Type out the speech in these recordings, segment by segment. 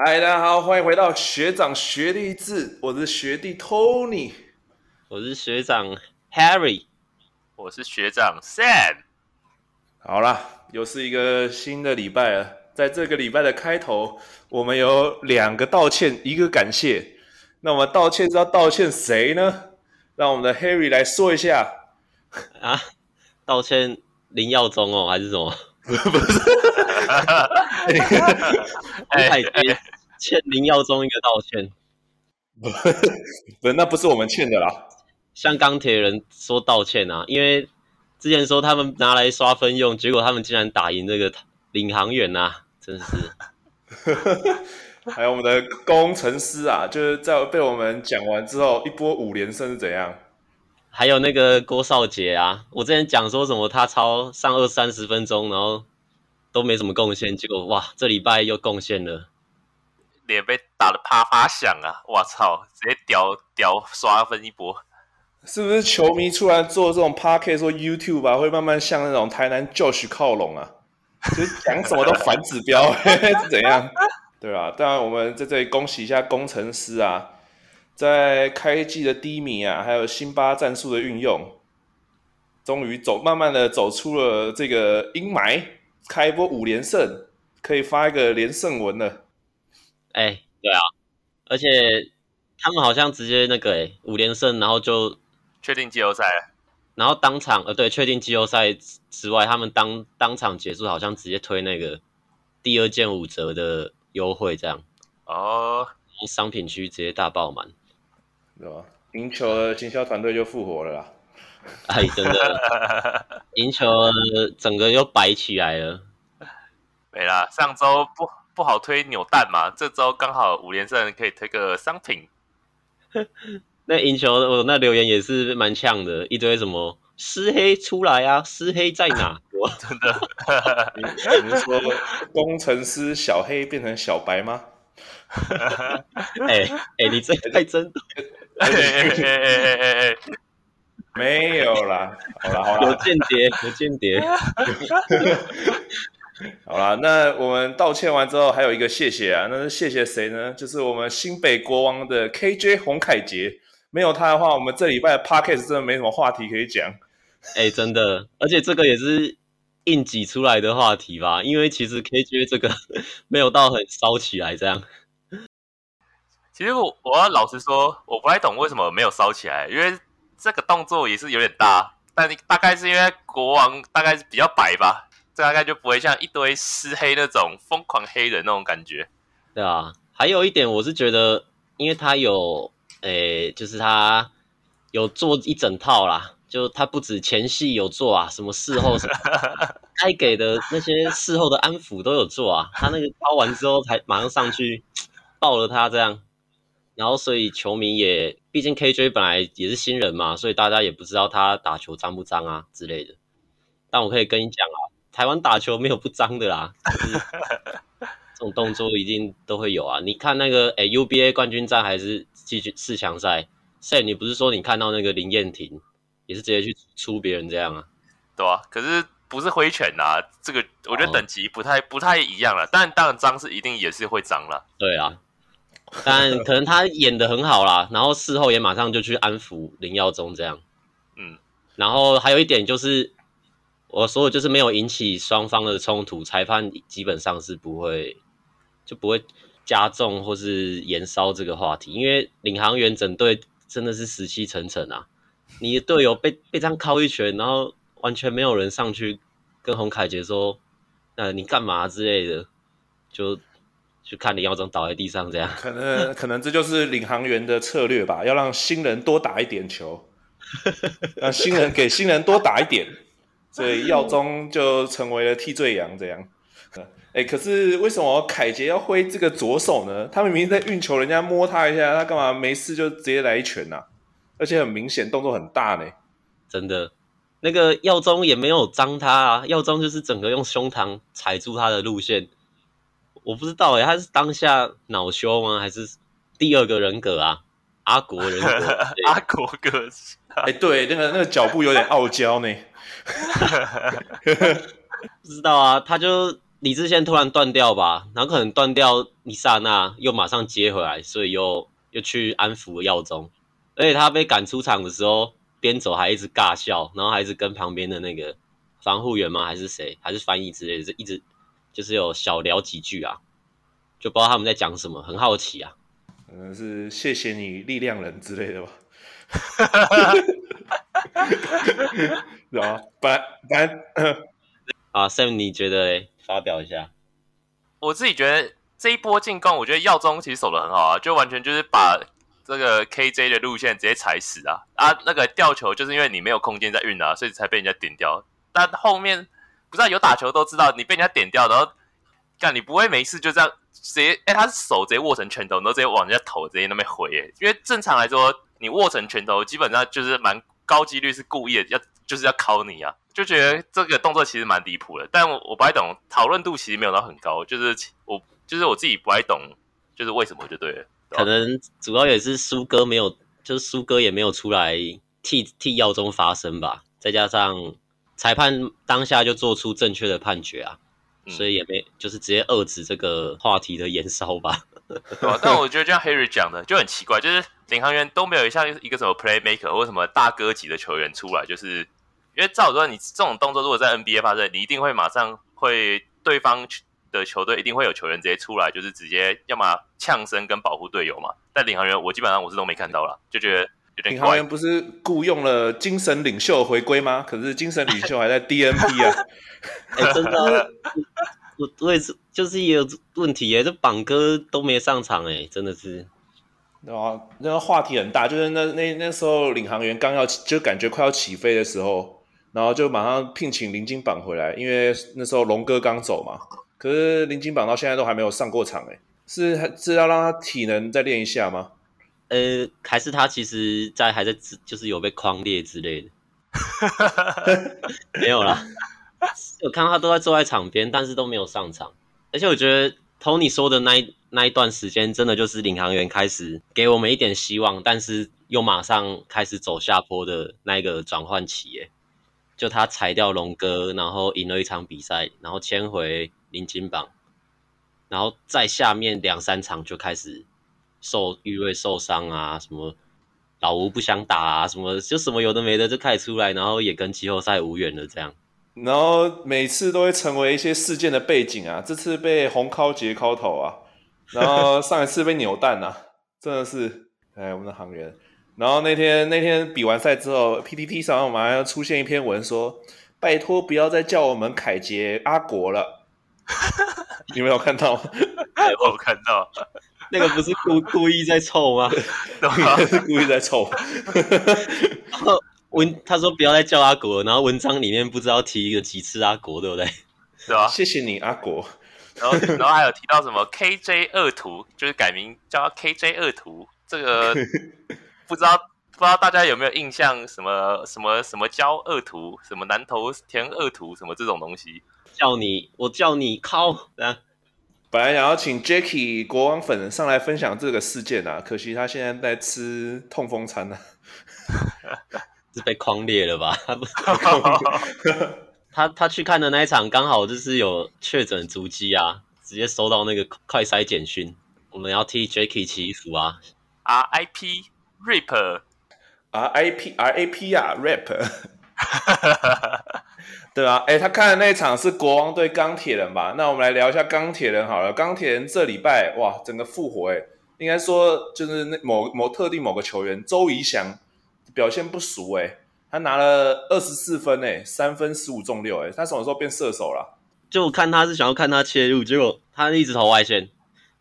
嗨，大家好，欢迎回到学长学弟制，我是学弟 Tony，我是学长 Harry，我是学长 Sam。好啦，又是一个新的礼拜了，在这个礼拜的开头，我们有两个道歉，一个感谢。那我们道歉是要道歉谁呢？让我们的 Harry 来说一下啊，道歉林耀宗哦，还是什么？不是，哎，欠林耀宗一个道歉，不是，那不是我们欠的啦。向钢铁人说道歉啊，因为之前说他们拿来刷分用，结果他们竟然打赢这个领航员呐、啊，真是。还有我们的工程师啊，就是在被我们讲完之后，一波五连胜是怎样？还有那个郭少杰啊，我之前讲说什么他超上二三十分钟，然后都没什么贡献，结果哇，这礼拜又贡献了，脸被打得啪啪响啊！我操，直接屌屌刷分一波，是不是球迷突然做这种 Podcast 或 YouTube 啊，会慢慢向那种台南 Josh 靠拢啊？就是讲什么都反指标，是怎样？对啊，当然我们在这里恭喜一下工程师啊。在开季的低迷啊，还有辛巴战术的运用，终于走，慢慢的走出了这个阴霾，开一波五连胜，可以发一个连胜文了。哎，对啊，而且他们好像直接那个哎五连胜，然后就确定季后赛了。然后当场呃对，确定季后赛之外，他们当当场结束，好像直接推那个第二件五折的优惠，这样哦，商品区直接大爆满。对吧？赢球的经销团队就复活了啦！哎，真的，赢球整个又摆起来了。没啦，上周不不好推扭蛋嘛，这周刚好五连胜可以推个商品。那赢球，我那留言也是蛮呛的，一堆什么施黑出来啊，施黑在哪？我 真的，你是说工程师小黑变成小白吗？哎哎，你这太真。嘿嘿嘿嘿嘿嘿，没有啦，好啦好啦，有间谍 有间谍，好啦，那我们道歉完之后，还有一个谢谢啊，那是谢谢谁呢？就是我们新北国王的 KJ 洪凯杰，没有他的话，我们这礼拜的 Podcast 真的没什么话题可以讲。哎、欸，真的，而且这个也是硬挤出来的话题吧？因为其实 KJ 这个没有到很烧起来这样。其实我我要老实说，我不太懂为什么没有烧起来，因为这个动作也是有点大，但大概是因为国王大概是比较白吧，这大概就不会像一堆湿黑那种疯狂黑人那种感觉。对啊，还有一点我是觉得，因为他有诶，就是他有做一整套啦，就他不止前戏有做啊，什么事后什么该给的那些事后的安抚都有做啊，他那个抛完之后才马上上去抱了他这样。然后，所以球迷也，毕竟 KJ 本来也是新人嘛，所以大家也不知道他打球脏不脏啊之类的。但我可以跟你讲啊，台湾打球没有不脏的啦，就是、这种动作一定都会有啊。你看那个，诶 UBA 冠军战还是继续四强赛，Sam，你不是说你看到那个林彦廷也是直接去出别人这样啊？对啊，可是不是挥拳啊，这个我觉得等级不太、哦、不太一样了。但当然脏是一定也是会脏了。对啊。但可能他演的很好啦，然后事后也马上就去安抚林耀宗这样，嗯，然后还有一点就是，我说的就是没有引起双方的冲突，裁判基本上是不会就不会加重或是延烧这个话题，因为领航员整队真的是死气沉沉啊，你的队友被被这样敲一拳，然后完全没有人上去跟洪凯杰说，呃，你干嘛之类的，就。就看林耀宗倒在地上这样，可能 可能这就是领航员的策略吧，要让新人多打一点球，让新人给新人多打一点，所以耀宗就成为了替罪羊这样。哎、欸，可是为什么凯杰要挥这个左手呢？他明明在运球，人家摸他一下，他干嘛没事就直接来一拳啊？而且很明显动作很大呢。真的，那个耀宗也没有脏他啊，耀宗就是整个用胸膛踩住他的路线。我不知道哎，他是当下恼羞吗？还是第二个人格啊？阿国人格，阿国个性。哎，对，那个那个脚步有点傲娇呢。不知道啊，他就理智线突然断掉吧，然后可能断掉一刹那，又马上接回来，所以又又去安抚耀宗。而且他被赶出场的时候，边走还一直尬笑，然后还一直跟旁边的那个防护员吗？还是谁？还是翻译之类的，就一直就是有小聊几句啊，就不知道他们在讲什么，很好奇啊。可能是谢谢你力量人之类的吧。对啊，本本啊，Sam，你觉得嘞？发表一下。我自己觉得这一波进攻，我觉得耀宗其实守的很好啊，就完全就是把这个 KJ 的路线直接踩死啊啊！那个吊球就是因为你没有空间在运啊，所以才被人家顶掉。但后面不知道有打球都知道，你被人家点掉，然后干你不会没事就这样直接哎，他是手直接握成拳头，然后直接往人家头直接那边回哎，因为正常来说你握成拳头，基本上就是蛮高几率是故意的要。就是要考你啊，就觉得这个动作其实蛮离谱的，但我我不太懂，讨论度其实没有到很高，就是我就是我自己不太懂，就是为什么就对了。可能主要也是苏哥没有，就是苏哥也没有出来替替耀宗发声吧，再加上裁判当下就做出正确的判决啊，嗯、所以也没就是直接遏制这个话题的延烧吧。对啊，但我觉得就像 Harry 讲的就很奇怪，就是领航员都没有像一个什么 Playmaker 或什么大哥级的球员出来，就是。因为照说，你这种动作如果在 NBA 发生，你一定会马上会对方的球队一定会有球员直接出来，就是直接要么呛声跟保护队友嘛。但领航员我基本上我是都没看到了，就觉得有点怪。领航员不是雇佣了精神领袖回归吗？可是精神领袖还在 DNP 啊！哎、欸，真的，我我也是，就是也有问题耶，这榜哥都没上场哎，真的是。对啊，那个话题很大，就是那那那时候领航员刚要就感觉快要起飞的时候。然后就马上聘请林金榜回来，因为那时候龙哥刚走嘛。可是林金榜到现在都还没有上过场，哎，是是要让他体能再练一下吗？呃，还是他其实在还在就是有被框裂之类的？没有啦，我看到他都在坐在场边，但是都没有上场。而且我觉得 Tony 说的那一那一段时间，真的就是领航员开始给我们一点希望，但是又马上开始走下坡的那一个转换期，哎。就他裁掉龙哥，然后赢了一场比赛，然后签回林金榜，然后在下面两三场就开始受玉瑞受伤啊，什么老吴不想打啊，什么就什么有的没的就开始出来，然后也跟季后赛无缘了这样。然后每次都会成为一些事件的背景啊，这次被红尻截尻头啊，然后上一次被扭蛋啊，真的是哎，我们的航员。然后那天那天比完赛之后，PPT 上马上要出现一篇文说：“拜托不要再叫我们凯杰阿国了。”你没有看到吗？我有看到，那个不是故故意在凑吗？对，是故意在凑。然后文他说不要再叫阿国了，然后文章里面不知道提一个几次阿国，对不对？是吧？谢谢你阿国。然后然后还有提到什么 KJ 二图，就是改名叫 KJ 二图，这个。不知道不知道大家有没有印象？什么什么什么教二图，什么南投填二图，什么这种东西？叫你我叫你靠！本来想要请 Jacky 国王粉上来分享这个事件啊，可惜他现在在吃痛风餐呢、啊，是被框裂了吧？他他去看的那一场，刚好就是有确诊足迹啊，直接收到那个快筛简讯。我们要替 Jacky 祈福啊！RIP。Rip，R I P R A P 啊，Rip，对啊，哎，他看的那一场是国王对钢铁人吧？那我们来聊一下钢铁人好了。钢铁人这礼拜哇，整个复活哎，应该说就是那某某特定某个球员周仪翔表现不俗哎，他拿了二十四分哎，三分十五中六哎，他什么时候变射手了？就看他是想要看他切入，结果他一直投外线，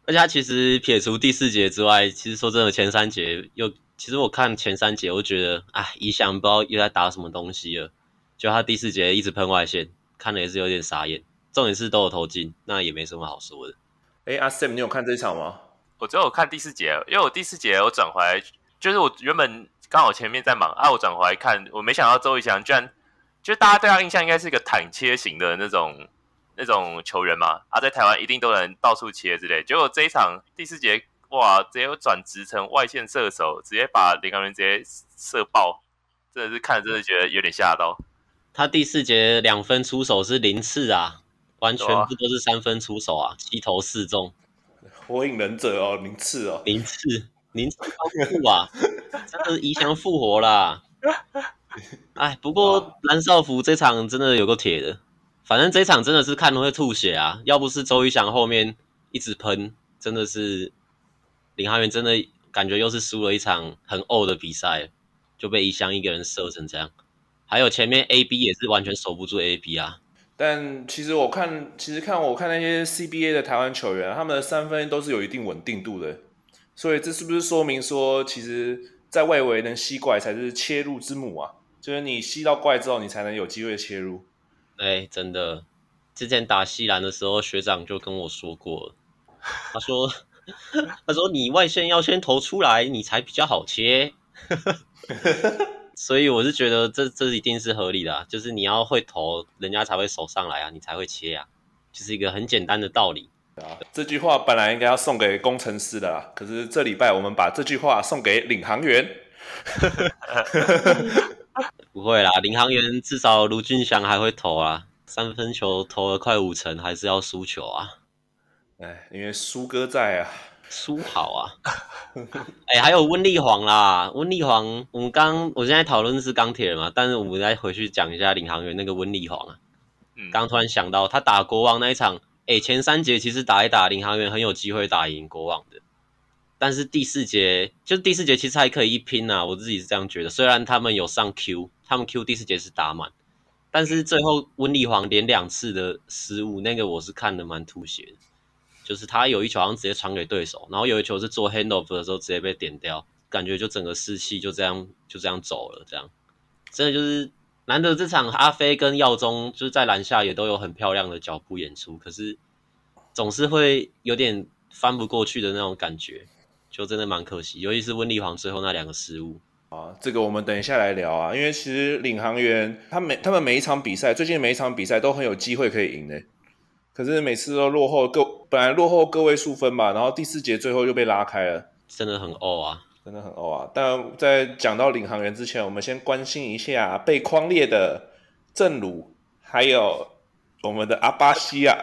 而且他其实撇除第四节之外，其实说真的前三节又。其实我看前三节，我觉得啊，仪翔不知道又在打什么东西了。就他第四节一直喷外线，看了也是有点傻眼。重点是都有投进，那也没什么好说的。哎，阿 Sam，你有看这一场吗？我只有看第四节，因为我第四节我转回来，就是我原本刚好前面在忙啊，我转回来看，我没想到周仪翔居然，就大家对他印象应该是一个坦切型的那种那种球员嘛，啊，在台湾一定都能到处切之类。结果这一场第四节。哇！直接转职成外线射手，直接把领航员直接射爆，真的是看，真的觉得有点吓到。他第四节两分出手是零次啊，完全不都是三分出手啊，七投四中。火影忍者哦，零次哦，零次，零次高富啊，真的是怡祥复活啦！哎，不过蓝少福这场真的有个铁的，反正这场真的是看了会吐血啊！要不是周瑜翔后面一直喷，真的是林汉元真的感觉又是输了一场很呕的比赛，就被一翔一个人射成这样。还有前面 AB 也是完全守不住 AB 啊。但其实我看，其实看我看那些 CBA 的台湾球员，他们的三分都是有一定稳定度的，所以这是不是说明说，其实，在外围能吸怪才是切入之母啊？就是你吸到怪之后，你才能有机会切入。哎，真的，之前打西兰的时候，学长就跟我说过了，他说，他说你外线要先投出来，你才比较好切。所以我是觉得这这一定是合理的啊，就是你要会投，人家才会守上来啊，你才会切啊，就是一个很简单的道理。啊，这句话本来应该要送给工程师的啦，可是这礼拜我们把这句话送给领航员。不会啦，领航员至少卢俊祥还会投啊，三分球投了快五成，还是要输球啊。哎，因为苏哥在啊。输好啊！哎、欸，还有温丽煌啦，温丽煌，我们刚我现在讨论的是钢铁人嘛，但是我们再回去讲一下领航员那个温丽煌啊。刚突然想到，他打国王那一场，哎、欸，前三节其实打一打，领航员很有机会打赢国王的，但是第四节就第四节其实还可以一拼啊，我自己是这样觉得。虽然他们有上 Q，他们 Q 第四节是打满，但是最后温丽煌连两次的失误，那个我是看得蛮吐血的。就是他有一球好像直接传给对手，然后有一球是做 handoff 的时候直接被点掉，感觉就整个士气就这样就这样走了，这样真的就是难得这场阿飞跟耀宗就是在篮下也都有很漂亮的脚步演出，可是总是会有点翻不过去的那种感觉，就真的蛮可惜，尤其是温丽煌最后那两个失误啊，这个我们等一下来聊啊，因为其实领航员他每他们每一场比赛，最近每一场比赛都很有机会可以赢的。可是每次都落后个，本来落后个位数分嘛，然后第四节最后又被拉开了，真的很哦啊，真的很哦啊！但在讲到领航员之前，我们先关心一下被框列的正如，还有我们的阿巴西啊，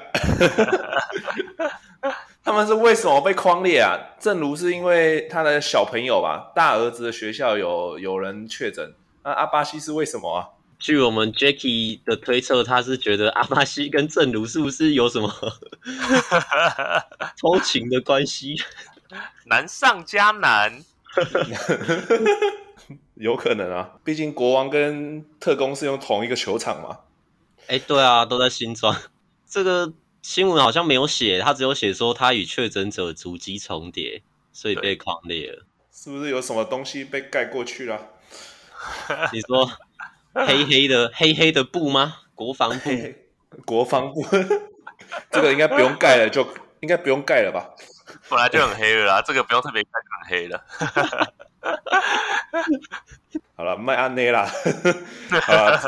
他们是为什么被框列啊？正如是因为他的小朋友吧，大儿子的学校有有人确诊，那阿巴西是为什么啊？据我们 Jacky 的推测，他是觉得阿巴西跟正如是不是有什么 偷情的关系？难上加难，有可能啊。毕竟国王跟特工是用同一个球场嘛。哎，对啊，都在新庄。这个新闻好像没有写，他只有写说他与确诊者足迹重叠，所以被狂列了。是不是有什么东西被盖过去了？你说？黑黑的黑黑的布吗？国防部，国防部，这个应该不用盖了，就应该不用盖了吧？本来就很黑了啦，这个不用特别盖，很黑了。好了，卖安内啦。好了，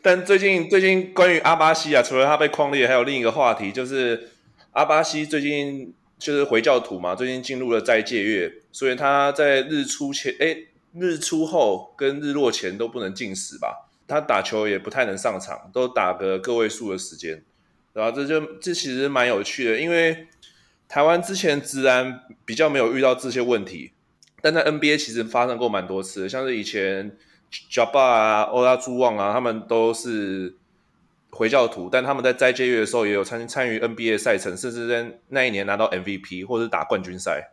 但最近最近关于阿巴西啊，除了他被框列，还有另一个话题，就是阿巴西最近就是回教徒嘛，最近进入了斋戒月，所以他在日出前，哎、欸。日出后跟日落前都不能进食吧？他打球也不太能上场，都打个个位数的时间，然后这就这其实蛮有趣的，因为台湾之前自然比较没有遇到这些问题，但在 NBA 其实发生过蛮多次，像是以前 j a b a 啊、欧拉朱旺啊，他们都是回教徒，但他们在斋戒月的时候也有参参与 NBA 赛程，甚至在那一年拿到 MVP 或者是打冠军赛，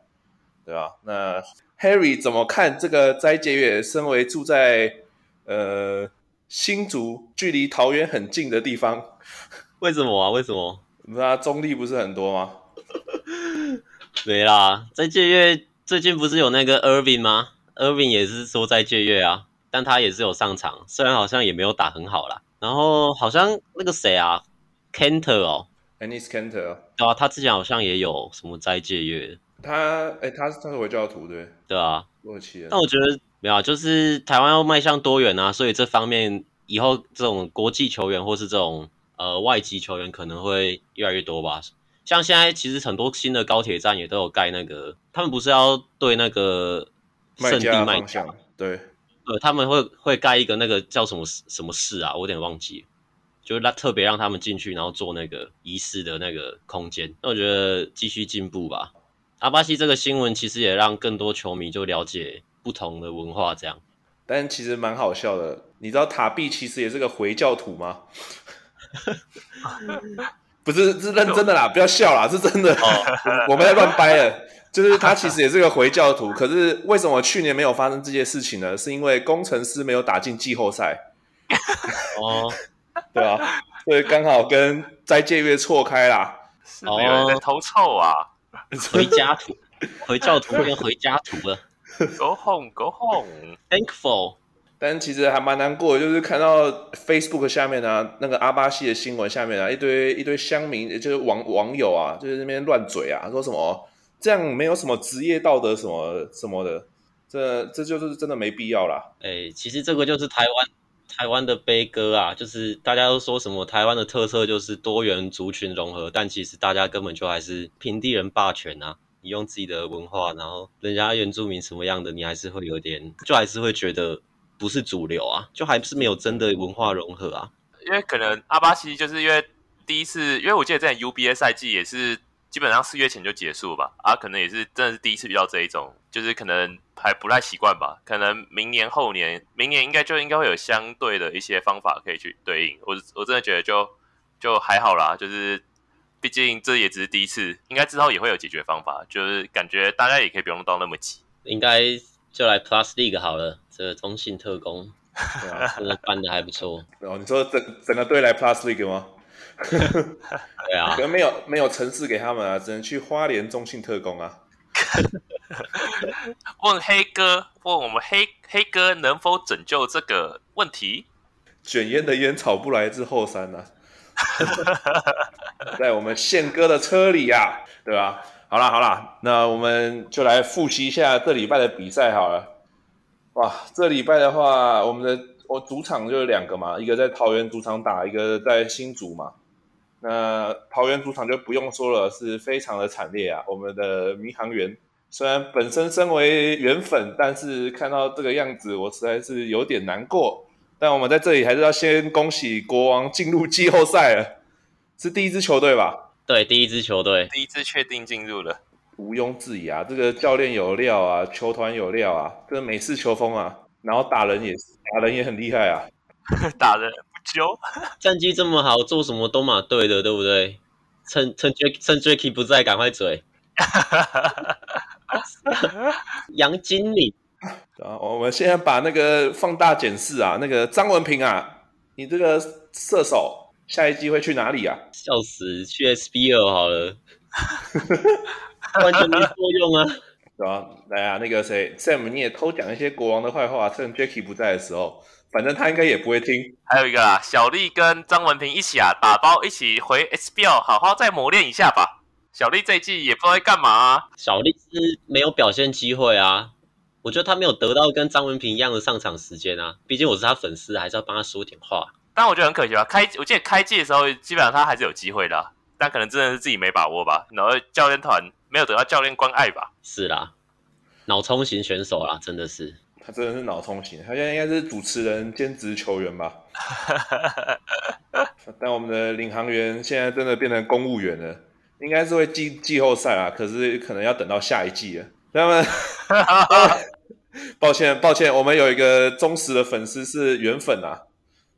对吧？那 Harry 怎么看这个斋戒月？身为住在呃新竹，距离桃园很近的地方，为什么啊？为什么？那中立不是很多吗？没啦，斋戒月最近不是有那个 Irving 吗？Irving 也是说斋戒月啊，但他也是有上场，虽然好像也没有打很好啦。然后好像那个谁啊，Canter 哦，Enes Kanter，对啊，他之前好像也有什么斋戒月。他哎、欸，他是他是回教徒对对啊，洛奇。但我觉得没有，就是台湾要迈向多元啊，所以这方面以后这种国际球员或是这种呃外籍球员可能会越来越多吧。像现在其实很多新的高铁站也都有盖那个，他们不是要对那个圣地卖家对，呃，他们会会盖一个那个叫什么什么市啊，我有点忘记，就让特别让他们进去，然后做那个仪式的那个空间。那我觉得继续进步吧。阿巴西这个新闻其实也让更多球迷就了解不同的文化，这样。但其实蛮好笑的，你知道塔碧其实也是个回教徒吗？不是，是认真的啦，不要笑啦，是真的。哦、我们在乱掰了，就是他其实也是个回教徒，可是为什么去年没有发生这些事情呢？是因为工程师没有打进季后赛。哦，对啊，所以刚好跟斋戒月错开啦。哦，有人在偷臭啊！回家图，回教徒变回家图了。Go home, go home. Thankful. 但其实还蛮难过的，就是看到 Facebook 下面啊，那个阿巴西的新闻下面啊，一堆一堆乡民，就是网网友啊，就是那边乱嘴啊，说什么这样没有什么职业道德什么什么的，这这就是真的没必要啦。哎、欸，其实这个就是台湾台湾的悲歌啊，就是大家都说什么台湾的特色就是多元族群融合，但其实大家根本就还是平地人霸权啊。你用自己的文化，然后人家原住民什么样的，你还是会有点，就还是会觉得不是主流啊，就还是没有真的文化融合啊。因为可能阿巴西就是因为第一次，因为我记得在 UBA 赛季也是基本上四月前就结束吧，啊，可能也是真的是第一次遇到这一种，就是可能还不太习惯吧。可能明年后年，明年应该就应该会有相对的一些方法可以去对应。我我真的觉得就就还好啦，就是。毕竟这也只是第一次，应该之后也会有解决方法。就是感觉大家也可以不用到那么急，应该就来 Plus League 好了。这个中信特工，对啊，真的办的还不错。哦，你说整整个队来 Plus League 吗？对啊，可能没有没有城市给他们啊，只能去花莲中信特工啊。问黑哥，问我们黑黑哥能否拯救这个问题？卷烟的烟草不来自后山啊。在我们宪哥的车里呀、啊，对吧？好啦好啦，那我们就来复习一下这礼拜的比赛好了。哇，这礼拜的话，我们的我主场就有两个嘛，一个在桃园主场打，一个在新竹嘛。那桃园主场就不用说了，是非常的惨烈啊。我们的民航员虽然本身身为原粉，但是看到这个样子，我实在是有点难过。但我们在这里还是要先恭喜国王进入季后赛了，是第一支球队吧？对，第一支球队，第一支确定进入了，毋庸置疑啊！这个教练有料啊，球团有料啊，这个美式球风啊，然后打人也是，打人也很厉害啊，打人不揪，战绩这么好，做什么都马对的，对不对？趁趁 Jack 趁 Jacky 不在，赶快嘴，杨经理。啊，我们现在把那个放大检视啊，那个张文平啊，你这个射手下一季会去哪里啊？笑死，去 SBL 好了，完全没作用啊。对啊，来啊，那个谁，Sam，你也偷讲一些国王的坏话，趁 Jacky 不在的时候，反正他应该也不会听。还有一个啊，小丽跟张文平一起啊，打包一起回 SBL，好好再磨练一下吧。小丽这一季也不知道在干嘛啊。小丽是没有表现机会啊。我觉得他没有得到跟张文平一样的上场时间啊，毕竟我是他粉丝，还是要帮他说点话。但我觉得很可惜吧，开我记得开季的时候，基本上他还是有机会的，啊，但可能真的是自己没把握吧。然后教练团没有得到教练关爱吧。是啦，脑冲型选手啦，真的是。他真的是脑冲型，他现在应该是主持人兼职球员吧。但我们的领航员现在真的变成公务员了，应该是会季季后赛啊，可是可能要等到下一季了。那么，抱歉，抱歉，我们有一个忠实的粉丝是原粉啊。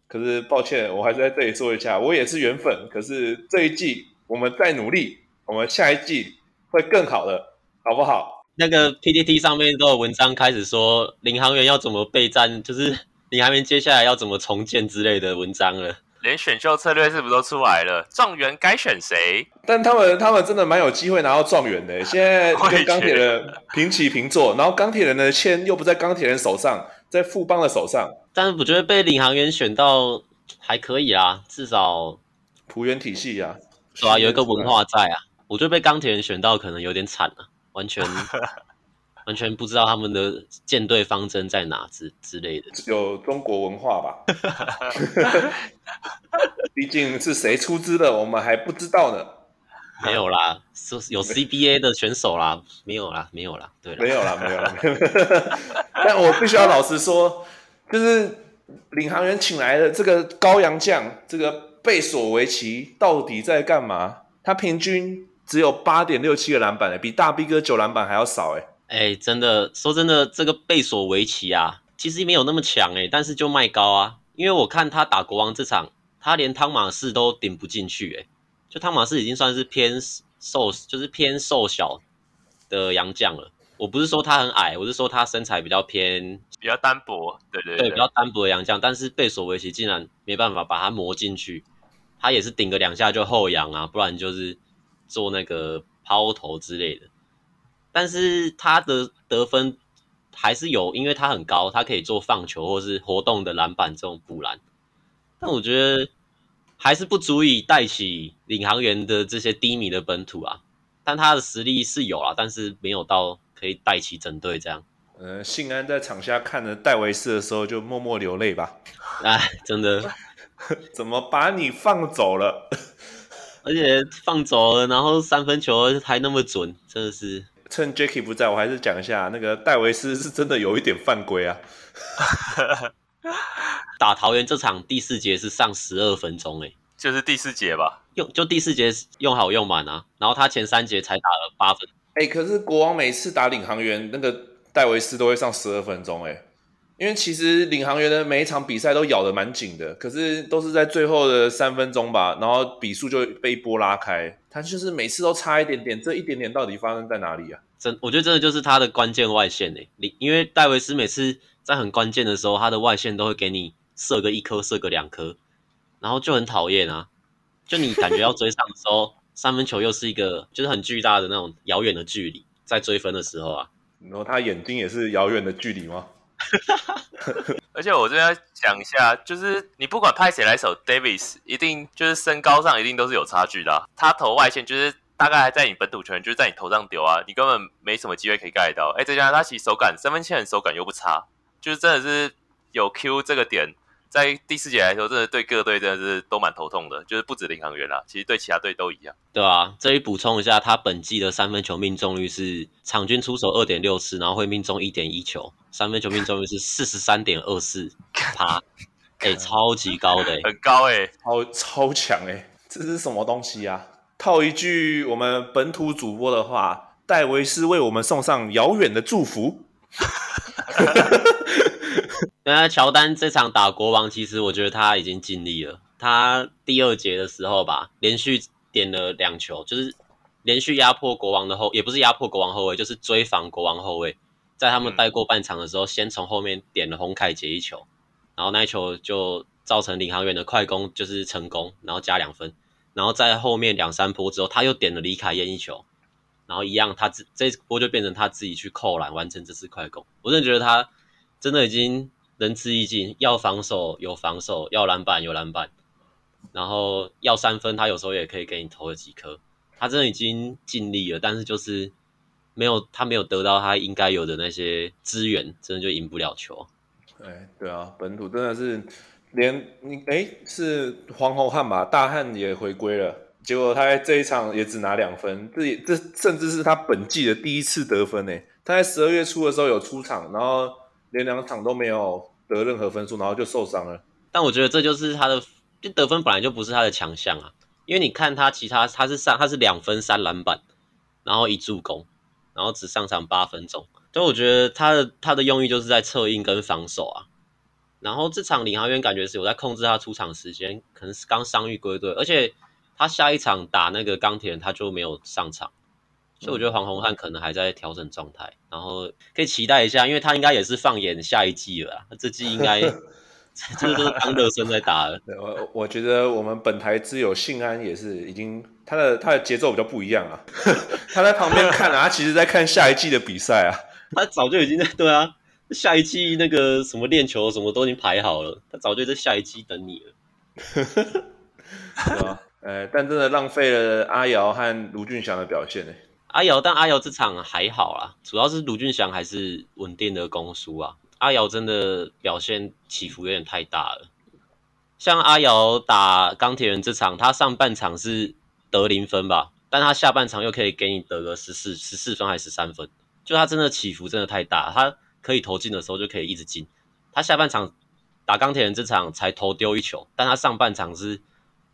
可是，抱歉，我还是在这里说一下，我也是原粉。可是这一季我们再努力，我们下一季会更好的，好不好？那个 PTT 上面都有文章开始说领航员要怎么备战，就是领航员接下来要怎么重建之类的文章了。连选秀策略是不是都出来了？状元该选谁？但他们他们真的蛮有机会拿到状元的。现在跟钢铁人平起平坐，然后钢铁人的签又不在钢铁人手上，在富邦的手上。但是我觉得被领航员选到还可以啊，至少浦原体系啊，对啊，有一个文化在啊。我觉得被钢铁人选到可能有点惨了，完全。完全不知道他们的舰队方针在哪之之类的，有中国文化吧？毕竟是谁出资的，我们还不知道呢。没有啦，是有 CBA 的选手啦，没有啦，没有啦，对，没有啦，没有啦。但我必须要老实说，就是领航员请来的这个高洋将，这个贝索维奇到底在干嘛？他平均只有八点六七个篮板，比大 B 哥九篮板还要少哎。哎，真的说真的，这个贝索维奇啊，其实没有那么强哎，但是就卖高啊。因为我看他打国王这场，他连汤马士都顶不进去哎，就汤马士已经算是偏瘦，就是偏瘦小的洋将了。我不是说他很矮，我是说他身材比较偏比较单薄，对对对，对比较单薄的洋将。但是贝索维奇竟然没办法把他磨进去，他也是顶个两下就后仰啊，不然就是做那个抛投之类的。但是他的得分还是有，因为他很高，他可以做放球或是活动的篮板这种补篮。但我觉得还是不足以带起领航员的这些低迷的本土啊。但他的实力是有啊，但是没有到。可以带起整队这样。呃，信安在场下看着戴维斯的时候就默默流泪吧。哎，真的，怎么把你放走了？而且放走了，然后三分球还那么准，真的是。趁 Jacky 不在，我还是讲一下，那个戴维斯是真的有一点犯规啊。打桃园这场第四节是上十二分钟，哎，就是第四节吧？用就第四节用好用满啊，然后他前三节才打了八分。哎、欸，可是国王每次打领航员，那个戴维斯都会上十二分钟，哎，因为其实领航员的每一场比赛都咬得蛮紧的，可是都是在最后的三分钟吧，然后比数就被一波拉开，他就是每次都差一点点，这一点点到底发生在哪里啊？真，我觉得真的就是他的关键外线哎，你因为戴维斯每次在很关键的时候，他的外线都会给你射个一颗，射个两颗，然后就很讨厌啊，就你感觉要追上的时候。三分球又是一个就是很巨大的那种遥远的距离，在追分的时候啊，然后他眼睛也是遥远的距离吗？而且我这边讲一下，就是你不管派谁来守 Davis，一定就是身高上一定都是有差距的。他投外线就是大概还在你本土球员，就是在你头上丢啊，你根本没什么机会可以盖到。哎，再加上他其实手感三分线手感又不差，就是真的是有 Q 这个点。在第四节来说，真的对各队真的是都蛮头痛的，就是不止领航员啦，其实对其他队都一样。对啊，这里补充一下，他本季的三分球命中率是场均出手二点六次，然后会命中一点一球，三分球命中率是四十三点二四趴，哎、欸，超级高的、欸，很高哎、欸，超超强哎、欸，这是什么东西啊？套一句我们本土主播的话，戴维斯为我们送上遥远的祝福。那乔丹这场打国王，其实我觉得他已经尽力了。他第二节的时候吧，连续点了两球，就是连续压迫国王的后，也不是压迫国王后卫，就是追防国王后卫。在他们带过半场的时候，先从后面点了洪凯杰一球，然后那一球就造成领航员的快攻就是成功，然后加两分。然后在后面两三波之后，他又点了李凯燕一球，然后一样，他这这波就变成他自己去扣篮完成这次快攻。我真的觉得他真的已经。仁至义尽，要防守有防守，要篮板有篮板，然后要三分，他有时候也可以给你投了几颗。他真的已经尽力了，但是就是没有他没有得到他应该有的那些资源，真的就赢不了球。哎，对啊，本土真的是连你哎是黄宏汉吧，大汉也回归了，结果他在这一场也只拿两分，这也这甚至是他本季的第一次得分呢。他在十二月初的时候有出场，然后。连两场都没有得任何分数，然后就受伤了。但我觉得这就是他的，就得分本来就不是他的强项啊。因为你看他其他，他是上他是两分三篮板，然后一助攻，然后只上场八分钟。所以我觉得他的他的用意就是在策应跟防守啊。然后这场领航员感觉是有在控制他出场时间，可能是刚伤愈归队，而且他下一场打那个钢铁人他就没有上场。所以我觉得黄宏汉可能还在调整状态，然后可以期待一下，因为他应该也是放眼下一季了，这季应该 这 个都是当热身在打的。我我觉得我们本台之友信安也是已经他的他的节奏比较不一样啊，他在旁边看啊，他其实在看下一季的比赛啊，他早就已经在对啊，下一季那个什么练球什么都已经排好了，他早就在下一季等你了。是吧？呃，但真的浪费了阿瑶和卢俊祥的表现呢。阿瑶，但阿瑶这场还好啦，主要是卢俊祥还是稳定的攻输啊。阿瑶真的表现起伏有点太大了。像阿瑶打钢铁人这场，他上半场是得零分吧，但他下半场又可以给你得个十四十四分还是十三分，就他真的起伏真的太大。他可以投进的时候就可以一直进，他下半场打钢铁人这场才投丢一球，但他上半场是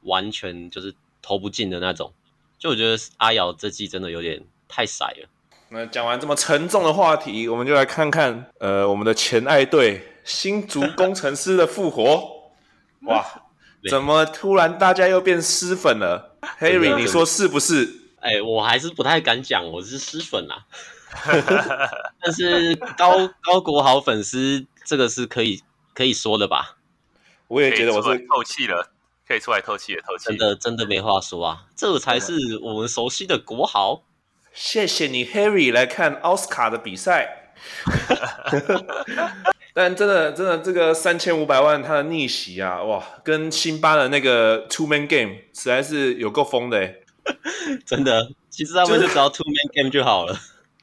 完全就是投不进的那种。就我觉得阿瑶这季真的有点太衰了。那讲完这么沉重的话题，我们就来看看呃我们的前爱队新竹工程师的复活。哇，怎么突然大家又变狮粉了？Harry，你说是不是？哎、欸，我还是不太敢讲我是狮粉啊。但是高高国豪粉丝这个是可以可以说的吧？我也觉得我是透气了，可以出来透气了，透气。真的真的没话说啊，这才是我们熟悉的国豪。谢谢你，Harry，来看奥斯卡的比赛。但真的真的这个三千五百万他的逆袭啊，哇，跟辛巴的那个 Two Man Game 实在是有够疯的哎。真的，其实他们就只要 Two Man Game 就好了。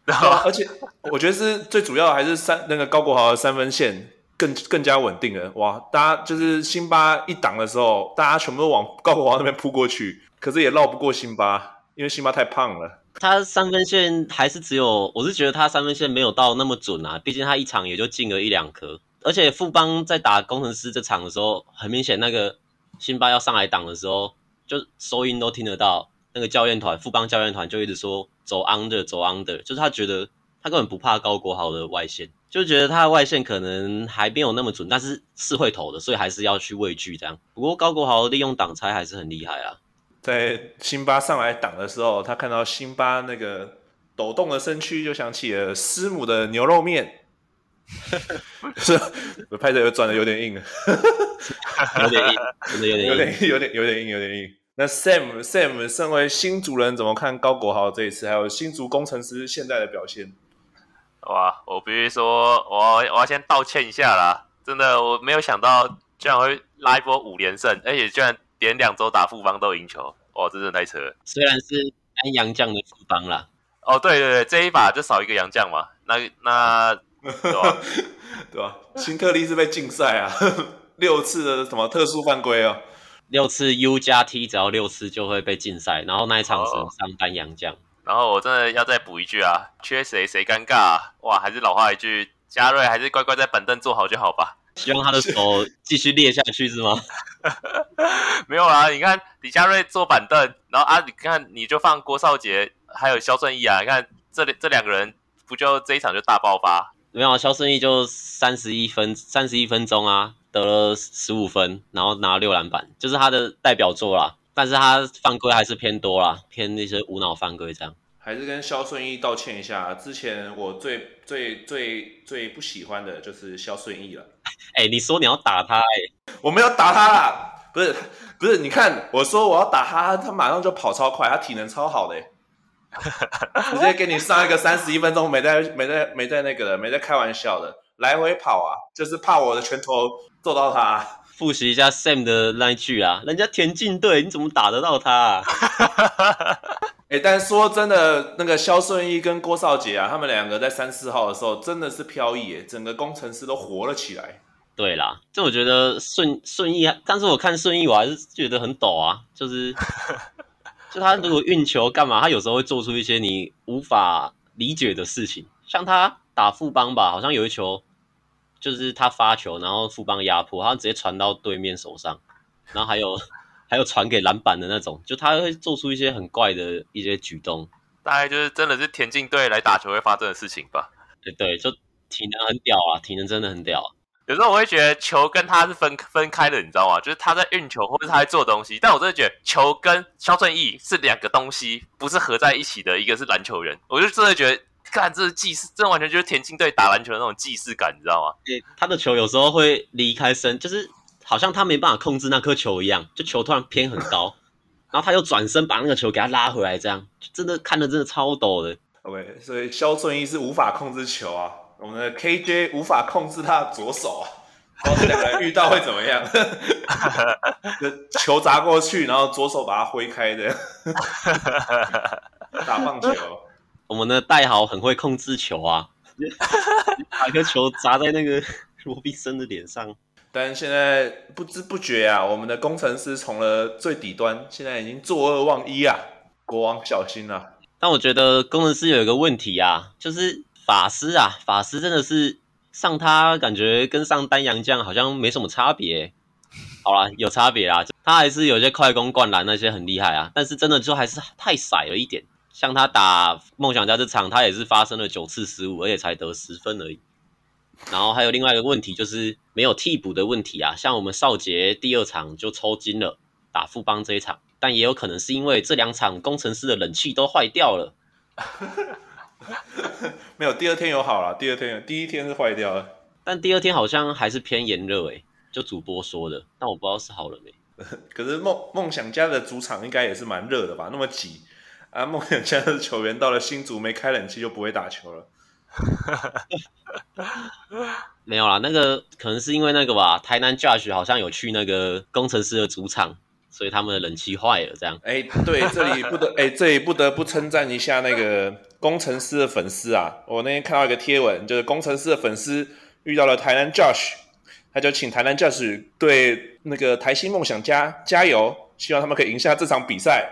然后，而且我觉得是最主要的还是三那个高国豪的三分线更更加稳定了。哇，大家就是辛巴一挡的时候，大家全部都往高国豪那边扑过去，可是也绕不过辛巴，因为辛巴太胖了。他三分线还是只有，我是觉得他三分线没有到那么准啊，毕竟他一场也就进了一两颗。而且富邦在打工程师这场的时候，很明显那个辛巴要上来挡的时候，就收音都听得到。那个教练团，富邦教练团就一直说走 under，走 under，就是他觉得他根本不怕高国豪的外线，就觉得他的外线可能还没有那么准，但是是会投的，所以还是要去畏惧这样。不过高国豪利用挡拆还是很厉害啊，在辛巴上来挡的时候，他看到辛巴那个抖动的身躯，就想起了师母的牛肉面，是拍的又转的有点硬，有点硬，真的有点硬，有点有点有点硬，有点硬。那 Sam Sam 身为新主人，怎么看高国豪这一次，还有新竹工程师现在的表现？哇，我必须说，我要我要先道歉一下啦！真的，我没有想到居然会拉一波五连胜，而且居然连两周打副帮都赢球，哦，这真的太扯了！虽然是单阳将的副帮啦，哦，对对对，这一把就少一个杨将嘛，那那 对吧？对吧？新特利是被禁赛啊，六次的什么特殊犯规哦。六次 U 加 T，只要六次就会被禁赛，然后那一场是上单阳将。然后我真的要再补一句啊，缺谁谁尴尬啊！哇，还是老话一句，嘉瑞还是乖乖在板凳坐好就好吧。希望他的手继续裂下去是吗？没有啊，你看李佳瑞坐板凳，然后啊，你看你就放郭少杰还有肖顺义啊，你看这这两个人不就这一场就大爆发？没有啊，萧顺义就三十一分三十一分钟啊。得了十五分，然后拿了六篮板，就是他的代表作啦。但是他犯规还是偏多啦，偏那些无脑犯规这样。还是跟肖顺义道歉一下，之前我最最最最不喜欢的就是肖顺义了。哎、欸，你说你要打他、欸，哎，我没有打他啦，不是不是，你看我说我要打他，他马上就跑超快，他体能超好的、欸，直接给你上一个三十一分钟，没在没在没在那个的，没在开玩笑的。来回跑啊，就是怕我的拳头揍到他。复习一下 Sam 的那一句啊，人家田径队你怎么打得到他啊？哎、欸，但说真的，那个萧顺义跟郭少杰啊，他们两个在三四号的时候真的是飘逸，整个工程师都活了起来。对啦，就我觉得顺顺义，但是我看顺义我还是觉得很抖啊，就是就他如果运球干嘛，他有时候会做出一些你无法理解的事情，像他打富邦吧，好像有一球。就是他发球，然后富邦压迫，他直接传到对面手上，然后还有还有传给篮板的那种，就他会做出一些很怪的一些举动，大概就是真的是田径队来打球会发生的事情吧？对对，就体能很屌啊，体能真的很屌啊。有时候我会觉得球跟他是分分开的，你知道吗？就是他在运球或者他在做东西，但我真的觉得球跟肖顺义是两个东西，不是合在一起的。一个是篮球人，我就真的觉得。看，这是既视，这完全就是田径队打篮球的那种既视感，你知道吗？对，他的球有时候会离开身，就是好像他没办法控制那颗球一样，就球突然偏很高，然后他又转身把那个球给他拉回来，这样真的看的真的超抖的。OK，所以肖顺义是无法控制球啊，我们的 KJ 无法控制他的左手啊，然后这两个人遇到会怎么样？球砸过去，然后左手把它挥开的，打棒球。我们的代豪很会控制球啊，把一个球砸在那个罗宾森的脸上。但现在不知不觉啊，我们的工程师从了最底端，现在已经坐二望一啊，国王小心啊！但我觉得工程师有一个问题啊，就是法师啊，法师真的是上他感觉跟上丹阳将好像没什么差别。好啦，有差别啊，他还是有些快攻灌篮那些很厉害啊，但是真的就还是太傻了一点。像他打梦想家这场，他也是发生了九次失误，而且才得十分而已。然后还有另外一个问题，就是没有替补的问题啊。像我们少杰第二场就抽筋了，打富邦这一场，但也有可能是因为这两场工程师的冷气都坏掉了。没有，第二天有好了，第二天有，第一天是坏掉了，但第二天好像还是偏炎热诶，就主播说的，但我不知道是好了没。可是梦梦想家的主场应该也是蛮热的吧？那么挤啊！梦想家的球员到了新竹没开冷气就不会打球了。没有啦，那个可能是因为那个吧。台南 Josh 好像有去那个工程师的主场，所以他们的冷气坏了。这样，哎，对，这里不得，哎，这里不得不称赞一下那个工程师的粉丝啊。我那天看到一个贴文，就是工程师的粉丝遇到了台南 Josh，他就请台南 Josh 对那个台新梦想家加油，希望他们可以赢下这场比赛。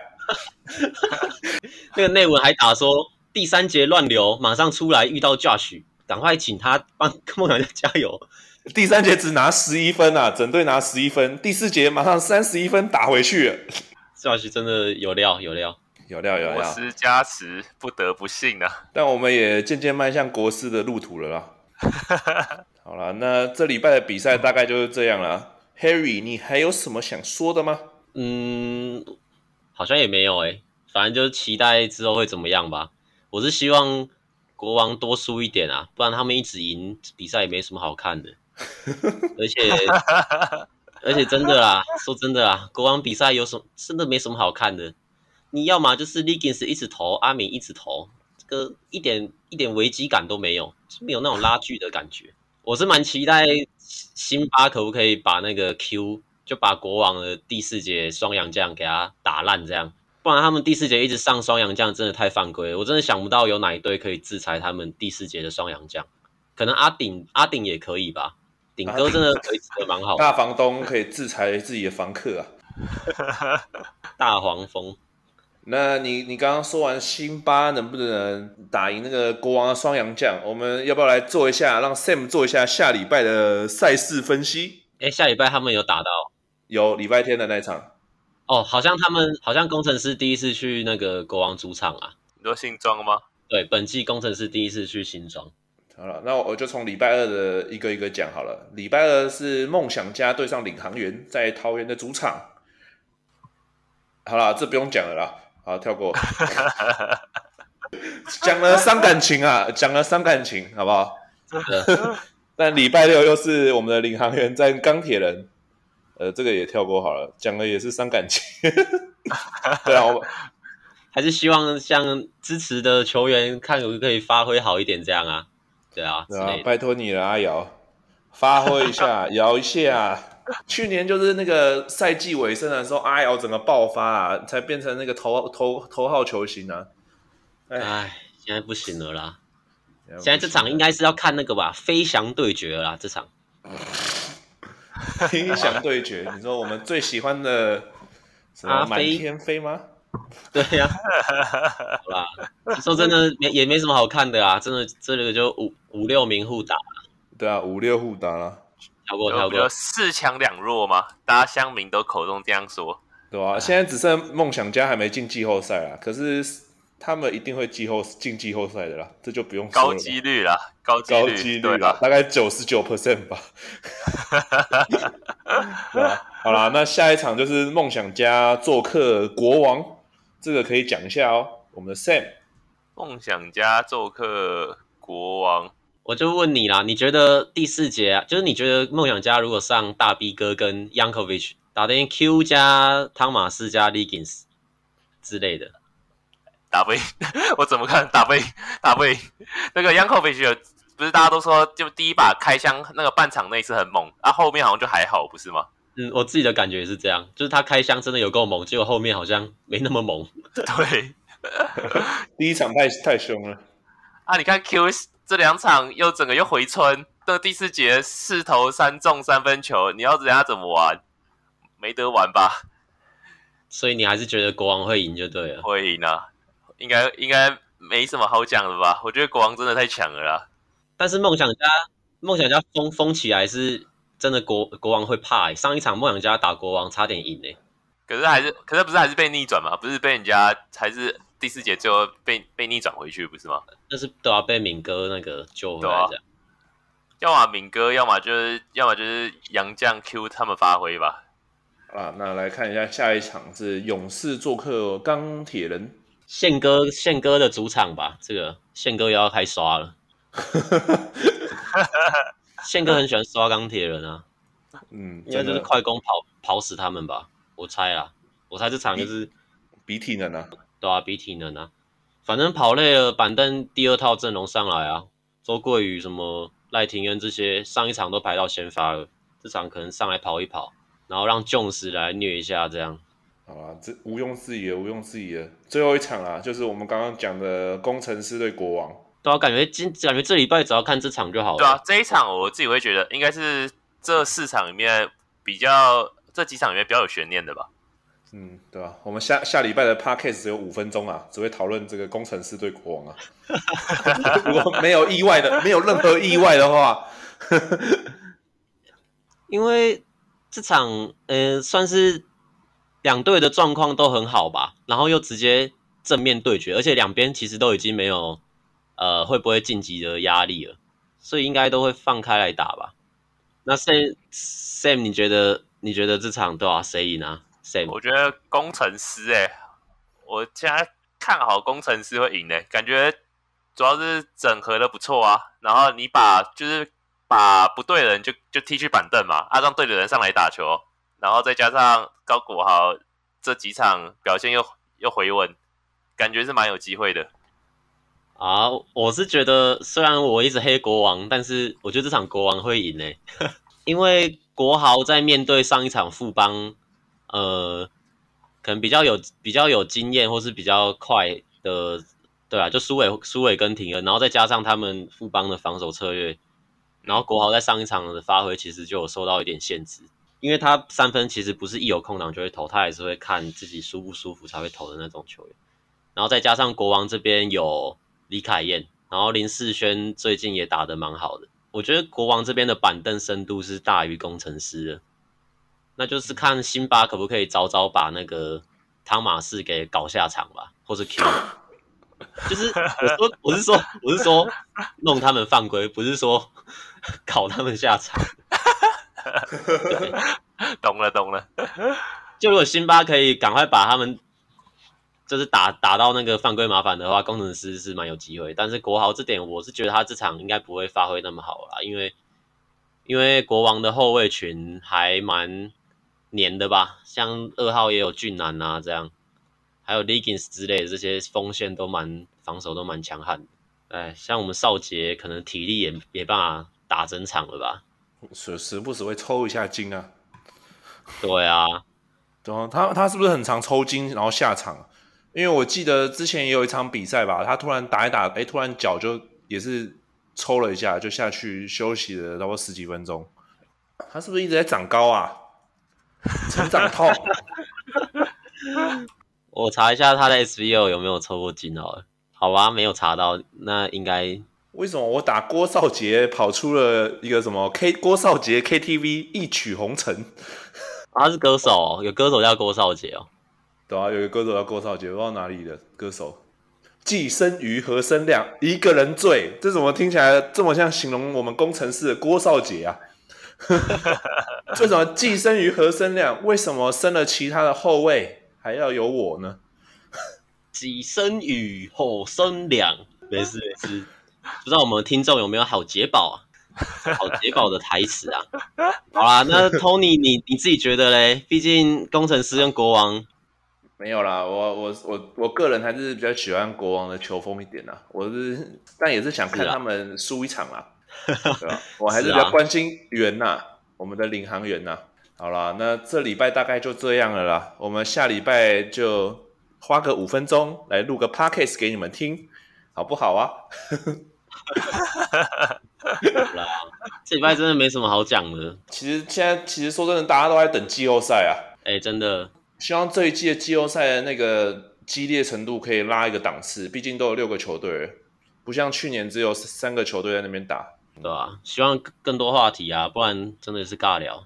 那个内文还打说。第三节乱流，马上出来遇到 Josh，赶快请他帮梦想家加油。第三节只拿十一分啊，整队拿十一分。第四节马上三十一分打回去，Josh 真的有料，有料，有料，有料。国师加持，不得不信啊。但我们也渐渐迈向国师的路途了啦。好了，那这礼拜的比赛大概就是这样了。Harry，你还有什么想说的吗？嗯，好像也没有哎、欸，反正就是期待之后会怎么样吧。我是希望国王多输一点啊，不然他们一直赢比赛也没什么好看的。而且 而且真的啦，说真的啦，国王比赛有什么真的没什么好看的。你要么就是 Legins 一直投，阿敏一直投，这个一点一点危机感都没有，没有那种拉锯的感觉。我是蛮期待辛巴可不可以把那个 Q 就把国王的第四节双阳将给他打烂这样。不然他们第四节一直上双阳将，真的太犯规了。我真的想不到有哪一队可以制裁他们第四节的双阳将。可能阿顶阿顶也可以吧，顶哥真的可以的蛮好。大房东可以制裁自己的房客啊。大黄蜂。那你你刚刚说完辛巴能不能打赢那个国王的双阳将？我们要不要来做一下，让 Sam 做一下下礼拜的赛事分析？哎，下礼拜他们有打到？有礼拜天的那场。哦，好像他们好像工程师第一次去那个国王主场啊。你说新庄吗？对，本季工程师第一次去新庄。好了，那我就从礼拜二的一个一个讲好了。礼拜二是梦想家对上领航员，在桃园的主场。好了，这不用讲了啦，好，跳过。讲了伤感情啊，讲了伤感情，好不好？真的。但礼拜六又是我们的领航员在钢铁人。呃，这个也跳过好了，讲的也是伤感情。对啊，我 还是希望像支持的球员，看可不可以发挥好一点，这样啊？对啊，对啊，拜托你了，阿瑶，发挥一下，摇一下。去年就是那个赛季尾声的时候，阿瑶整个爆发啊，才变成那个头头头号球星啊。哎，现在不行了啦。现在这场应该是要看那个吧，飞翔对决了啦，这场。飞翔对决，你说我们最喜欢的 什么满天飞吗？对呀、啊，好啦，说真的，没也没什么好看的啊，真的这个就五五六名互打，对啊，五六互打了，跳过跳过，四强两弱嘛，大家乡民都口中这样说，对啊，现在只剩梦想家还没进季后赛啊，可是。他们一定会季后进季后赛的啦，这就不用说了。高几率啦，高几率，率啦，大概九十九 percent 吧。好啦，那下一场就是梦想家做客国王，这个可以讲一下哦。我们的 Sam，梦想家做客国王，我就问你啦，你觉得第四节啊，就是你觉得梦想家如果上大 B 哥跟 Yankovic 打的 Q 加汤马斯加 Legins 之类的？打不赢，我怎么看打不赢？打不赢。那个 Yankovic 不是大家都说，就第一把开箱那个半场那一次很猛，啊，后面好像就还好，不是吗？嗯，我自己的感觉也是这样，就是他开箱真的有够猛，结果后面好像没那么猛。对，第一场太太凶了。啊，你看 Q 这两场又整个又回春，那第四节四投三中三分球，你要人家怎么玩？没得玩吧？所以你还是觉得国王会赢就对了，会赢啊。应该应该没什么好讲的吧？我觉得国王真的太强了啦。但是梦想家梦想家疯疯起来是真的国国王会怕、欸。上一场梦想家打国王差点赢呢、欸，可是还是，可是不是还是被逆转嘛？不是被人家还是第四节最后被被逆转回去，不是吗？但是都要被敏哥那个救回来这样。要么敏哥，要么就是要么就是杨将 Q 他们发挥吧。啊，那来看一下下一场是勇士做客钢铁人，宪哥宪哥的主场吧？这个宪哥又要开刷了。宪哥很喜欢刷钢铁人啊，嗯，应该就是快攻跑跑死他们吧？我猜啊，我猜这场就是比体能啊，对啊，比体能啊，反正跑累了，板凳第二套阵容上来啊，周桂宇什么赖廷恩这些上一场都排到先发了，这场可能上来跑一跑。然后让 Jones 来虐一下，这样，好啊，这毋庸置疑的，毋庸置疑的。最后一场啊，就是我们刚刚讲的工程师对国王。对啊，感觉今感觉这礼拜只要看这场就好了。对啊，这一场我自己会觉得应该是这四场里面比较这几场里面比较有悬念的吧。嗯，对啊，我们下下礼拜的 Podcast 只有五分钟啊，只会讨论这个工程师对国王啊。如果没有意外的，没有任何意外的话，因为。这场，呃，算是两队的状况都很好吧，然后又直接正面对决，而且两边其实都已经没有，呃，会不会晋级的压力了，所以应该都会放开来打吧。那 Sam Sam，你觉得你觉得这场多少谁赢啊？Sam，我觉得工程师，哎，我现在看好工程师会赢诶，感觉主要是整合的不错啊，然后你把就是。把不对的人就就踢去板凳嘛，啊，让对的人上来打球，然后再加上高国豪这几场表现又又回稳，感觉是蛮有机会的。啊，我是觉得虽然我一直黑国王，但是我觉得这场国王会赢诶，因为国豪在面对上一场富邦，呃，可能比较有比较有经验或是比较快的，对啊，就苏伟苏伟跟廷恩，然后再加上他们富邦的防守策略。然后国豪在上一场的发挥其实就有受到一点限制，因为他三分其实不是一有空档就会投，他还是会看自己舒不舒服才会投的那种球员。然后再加上国王这边有李凯燕，然后林世轩最近也打得蛮好的，我觉得国王这边的板凳深度是大于工程师的，那就是看辛巴可不可以早早把那个汤马士给搞下场吧，或是 Q。就是我说我是说我是说弄他们犯规，不是说 搞他们下场。懂了懂了。就如果辛巴可以赶快把他们就是打打到那个犯规麻烦的话，工程师是蛮有机会。但是国豪这点，我是觉得他这场应该不会发挥那么好啦，因为因为国王的后卫群还蛮黏的吧，像二号也有俊男啊这样。还有 Legins 之类的这些锋线都蛮防守都蛮强悍的，哎，像我们少杰可能体力也没办法打整场了吧？时时不时会抽一下筋啊。对啊，对啊，他他是不是很常抽筋然后下场？因为我记得之前也有一场比赛吧，他突然打一打，哎，突然脚就也是抽了一下，就下去休息了差不多十几分钟。他是不是一直在长高啊？成长痛。我查一下他的 SVO 有没有抽过筋好了，好吧，没有查到，那应该为什么我打郭少杰跑出了一个什么 K 郭少杰 KTV 一曲红尘？他是歌手哦，有歌手叫郭少杰哦，对啊，有一个歌手叫郭少杰，不知道哪里的歌手。既生瑜何生亮，一个人醉，这怎么听起来这么像形容我们工程师的郭少杰啊？这什么既生瑜何生亮？为什么生了其他的后卫？还要有我呢？既生瑜，何生亮？没事没事，不知道我们听众有没有好解宝啊？好解宝的台词啊！好啦，那 Tony，你你自己觉得嘞？毕竟工程师跟国王没有啦，我我我我个人还是比较喜欢国王的球风一点啦。我是，但也是想看他们输一场啦，对吧？我还是比较关心员呐，我们的领航员呐。好啦，那这礼拜大概就这样了啦。我们下礼拜就花个五分钟来录个 podcast 给你们听，好不好啊？好啦，这礼拜真的没什么好讲的。其实现在，其实说真的，大家都在等季后赛啊。哎、欸，真的，希望这一季的季后赛的那个激烈程度可以拉一个档次。毕竟都有六个球队，不像去年只有三个球队在那边打。对吧、啊？希望更多话题啊，不然真的是尬聊。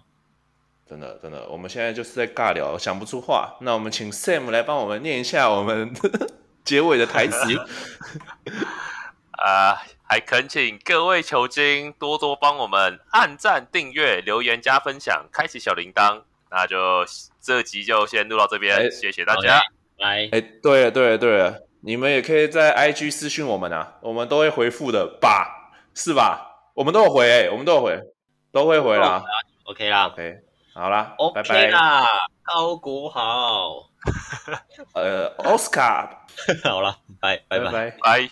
真的真的，我们现在就是在尬聊，想不出话。那我们请 Sam 来帮我们念一下我们 结尾的台词。啊，还恳请各位球精多多帮我们按赞、订阅、留言、加分享、开启小铃铛。那就这集就先录到这边，欸、谢谢大家。拜，哎，对了对了对了，你们也可以在 IG 私讯我们啊，我们都会回复的吧？是吧？我们都有回、欸，我们都有回，都会回啦。OK 啦，OK。好啦，OK 拜拜啦，高国豪，呃，奥斯卡，好了，拜拜拜拜。